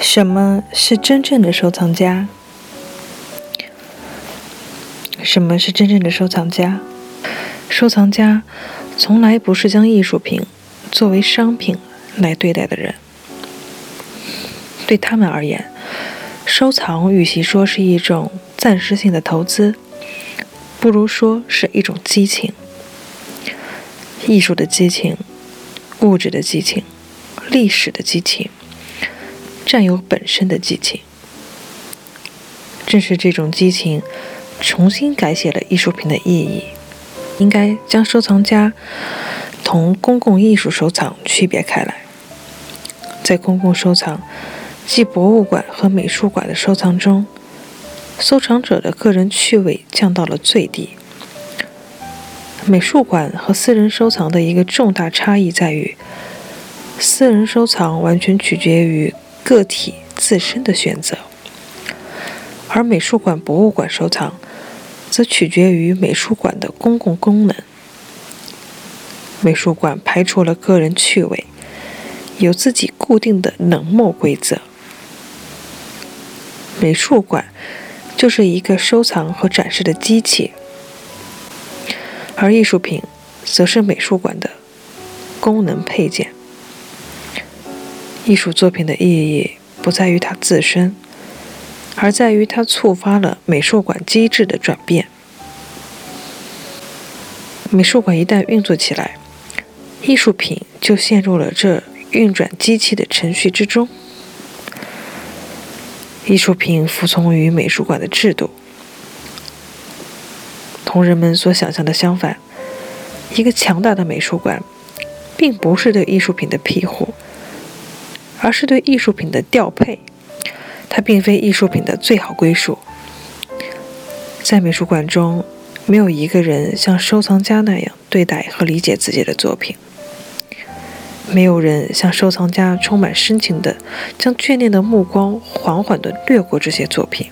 什么是真正的收藏家？什么是真正的收藏家？收藏家从来不是将艺术品作为商品来对待的人。对他们而言，收藏与其说是一种暂时性的投资，不如说是一种激情。艺术的激情，物质的激情，历史的激情。占有本身的激情，正是这种激情，重新改写了艺术品的意义。应该将收藏家同公共艺术收藏区别开来。在公共收藏，即博物馆和美术馆的收藏中，收藏者的个人趣味降到了最低。美术馆和私人收藏的一个重大差异在于，私人收藏完全取决于。个体自身的选择，而美术馆、博物馆收藏则取决于美术馆的公共功能。美术馆排除了个人趣味，有自己固定的冷漠规则。美术馆就是一个收藏和展示的机器，而艺术品则是美术馆的功能配件。艺术作品的意义不在于它自身，而在于它触发了美术馆机制的转变。美术馆一旦运作起来，艺术品就陷入了这运转机器的程序之中。艺术品服从于美术馆的制度，同人们所想象的相反。一个强大的美术馆，并不是对艺术品的庇护。而是对艺术品的调配，它并非艺术品的最好归属。在美术馆中，没有一个人像收藏家那样对待和理解自己的作品；没有人像收藏家充满深情地将眷恋的目光缓缓地掠过这些作品。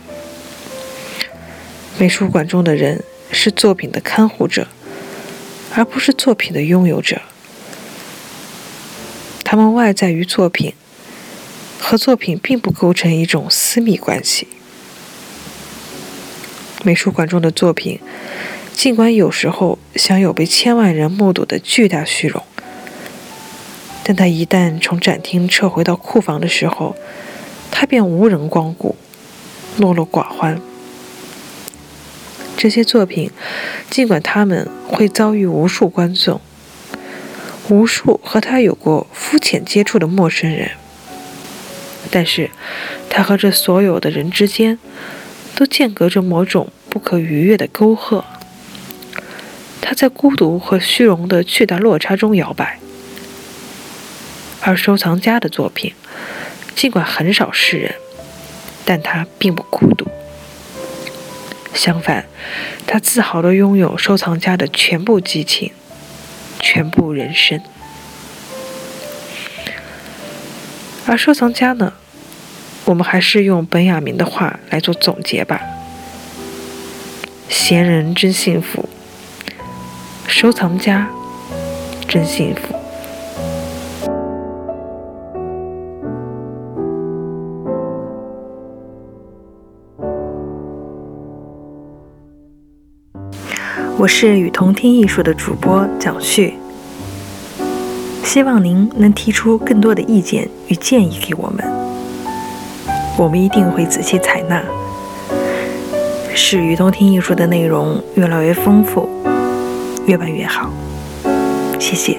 美术馆中的人是作品的看护者，而不是作品的拥有者。他们外在于作品。和作品并不构成一种私密关系。美术馆中的作品，尽管有时候享有被千万人目睹的巨大虚荣，但他一旦从展厅撤回到库房的时候，他便无人光顾，落落寡欢。这些作品，尽管他们会遭遇无数观众，无数和他有过肤浅接触的陌生人。但是，他和这所有的人之间，都间隔着某种不可逾越的沟壑。他在孤独和虚荣的巨大落差中摇摆。而收藏家的作品，尽管很少示人，但他并不孤独。相反，他自豪地拥有收藏家的全部激情，全部人生。而收藏家呢？我们还是用本雅明的话来做总结吧：闲人真幸福，收藏家真幸福。我是与同听艺术的主播蒋旭。希望您能提出更多的意见与建议给我们，我们一定会仔细采纳，使雨冬听艺术的内容越来越丰富，越办越好。谢谢。